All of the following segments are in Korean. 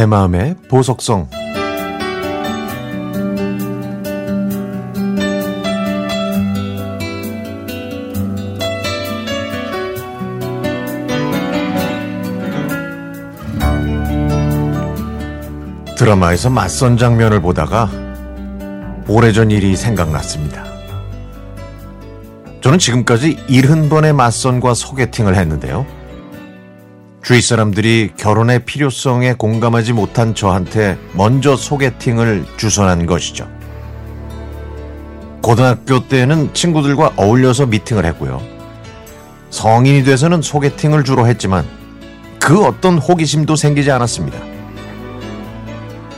내 마음의 보석성 드라마에서 맞선 장면을 보다가 오래전 일이 생각났습니다. 저는 지금까지 70번의 맞선과 소개팅을 했는데요. 주위 사람들이 결혼의 필요성에 공감하지 못한 저한테 먼저 소개팅을 주선한 것이죠. 고등학교 때는 친구들과 어울려서 미팅을 했고요. 성인이 돼서는 소개팅을 주로 했지만 그 어떤 호기심도 생기지 않았습니다.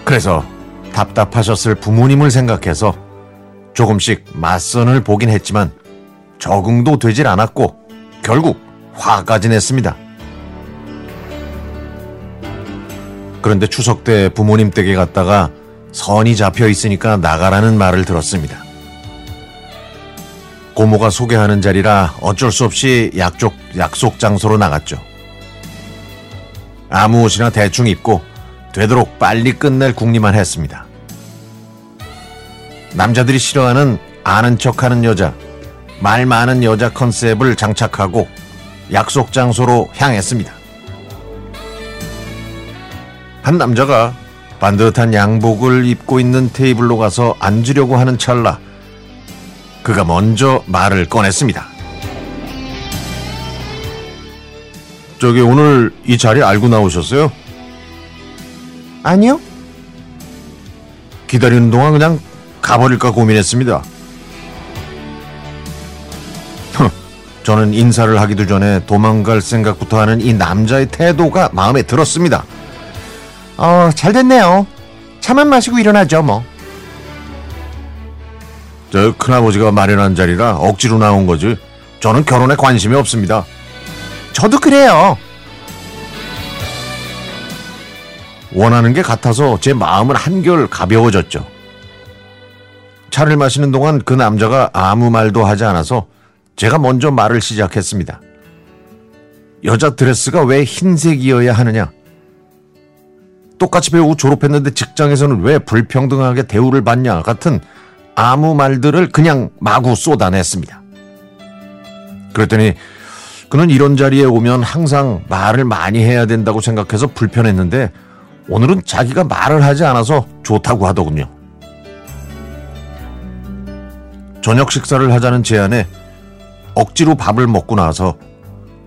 그래서 답답하셨을 부모님을 생각해서 조금씩 맞선을 보긴 했지만 적응도 되질 않았고 결국 화까지 냈습니다. 그런데 추석 때 부모님 댁에 갔다가 선이 잡혀 있으니까 나가라는 말을 들었습니다. 고모가 소개하는 자리라 어쩔 수 없이 약속, 약속 장소로 나갔죠. 아무 옷이나 대충 입고 되도록 빨리 끝낼 궁리만 했습니다. 남자들이 싫어하는 아는 척하는 여자, 말 많은 여자 컨셉을 장착하고 약속 장소로 향했습니다. 한 남자가 반듯한 양복을 입고 있는 테이블로 가서 앉으려고 하는 찰나 그가 먼저 말을 꺼냈습니다. 저기 오늘 이 자리 알고 나오셨어요? 아니요. 기다리는 동안 그냥 가버릴까 고민했습니다. 저는 인사를 하기도 전에 도망갈 생각부터 하는 이 남자의 태도가 마음에 들었습니다. 어, 잘 됐네요. 차만 마시고 일어나죠, 뭐. 저 큰아버지가 마련한 자리라 억지로 나온 거지. 저는 결혼에 관심이 없습니다. 저도 그래요. 원하는 게 같아서 제 마음은 한결 가벼워졌죠. 차를 마시는 동안 그 남자가 아무 말도 하지 않아서 제가 먼저 말을 시작했습니다. 여자 드레스가 왜 흰색이어야 하느냐? 똑같이 배우고 졸업했는데 직장에서는 왜 불평등하게 대우를 받냐? 같은 아무 말들을 그냥 마구 쏟아냈습니다. 그랬더니 그는 이런 자리에 오면 항상 말을 많이 해야 된다고 생각해서 불편했는데 오늘은 자기가 말을 하지 않아서 좋다고 하더군요. 저녁 식사를 하자는 제안에 억지로 밥을 먹고 나서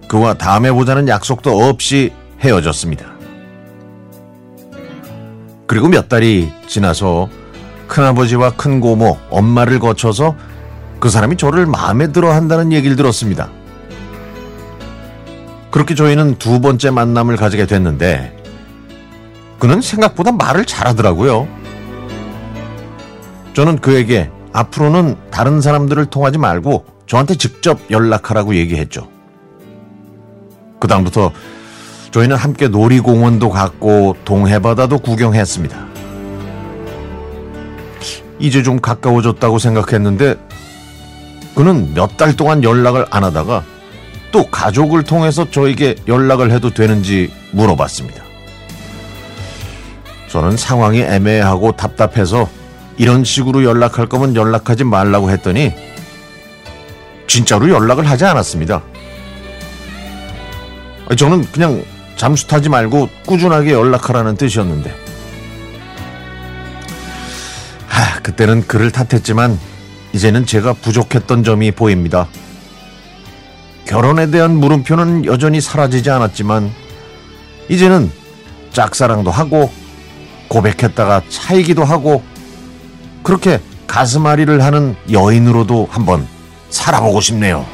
그와 다음에 보자는 약속도 없이 헤어졌습니다. 그리고 몇 달이 지나서 큰아버지와 큰고모, 엄마를 거쳐서 그 사람이 저를 마음에 들어 한다는 얘기를 들었습니다. 그렇게 저희는 두 번째 만남을 가지게 됐는데 그는 생각보다 말을 잘하더라고요. 저는 그에게 앞으로는 다른 사람들을 통하지 말고 저한테 직접 연락하라고 얘기했죠. 그 다음부터 저희는 함께 놀이공원도 갔고 동해바다도 구경했습니다. 이제 좀 가까워졌다고 생각했는데 그는 몇 달 동안 연락을 안 하다가 또 가족을 통해서 저에게 연락을 해도 되는지 물어봤습니다. 저는 상황이 애매하고 답답해서 이런 식으로 연락할 거면 연락하지 말라고 했더니 진짜로 연락을 하지 않았습니다. 저는 그냥 잠수 타지 말고 꾸준하게 연락하라는 뜻이었는데. 하, 그때는 그를 탓했지만 이제는 제가 부족했던 점이 보입니다. 결혼에 대한 물음표는 여전히 사라지지 않았지만 이제는 짝사랑도 하고 고백했다가 차이기도 하고 그렇게 가슴앓이를 하는 여인으로도 한번 살아보고 싶네요.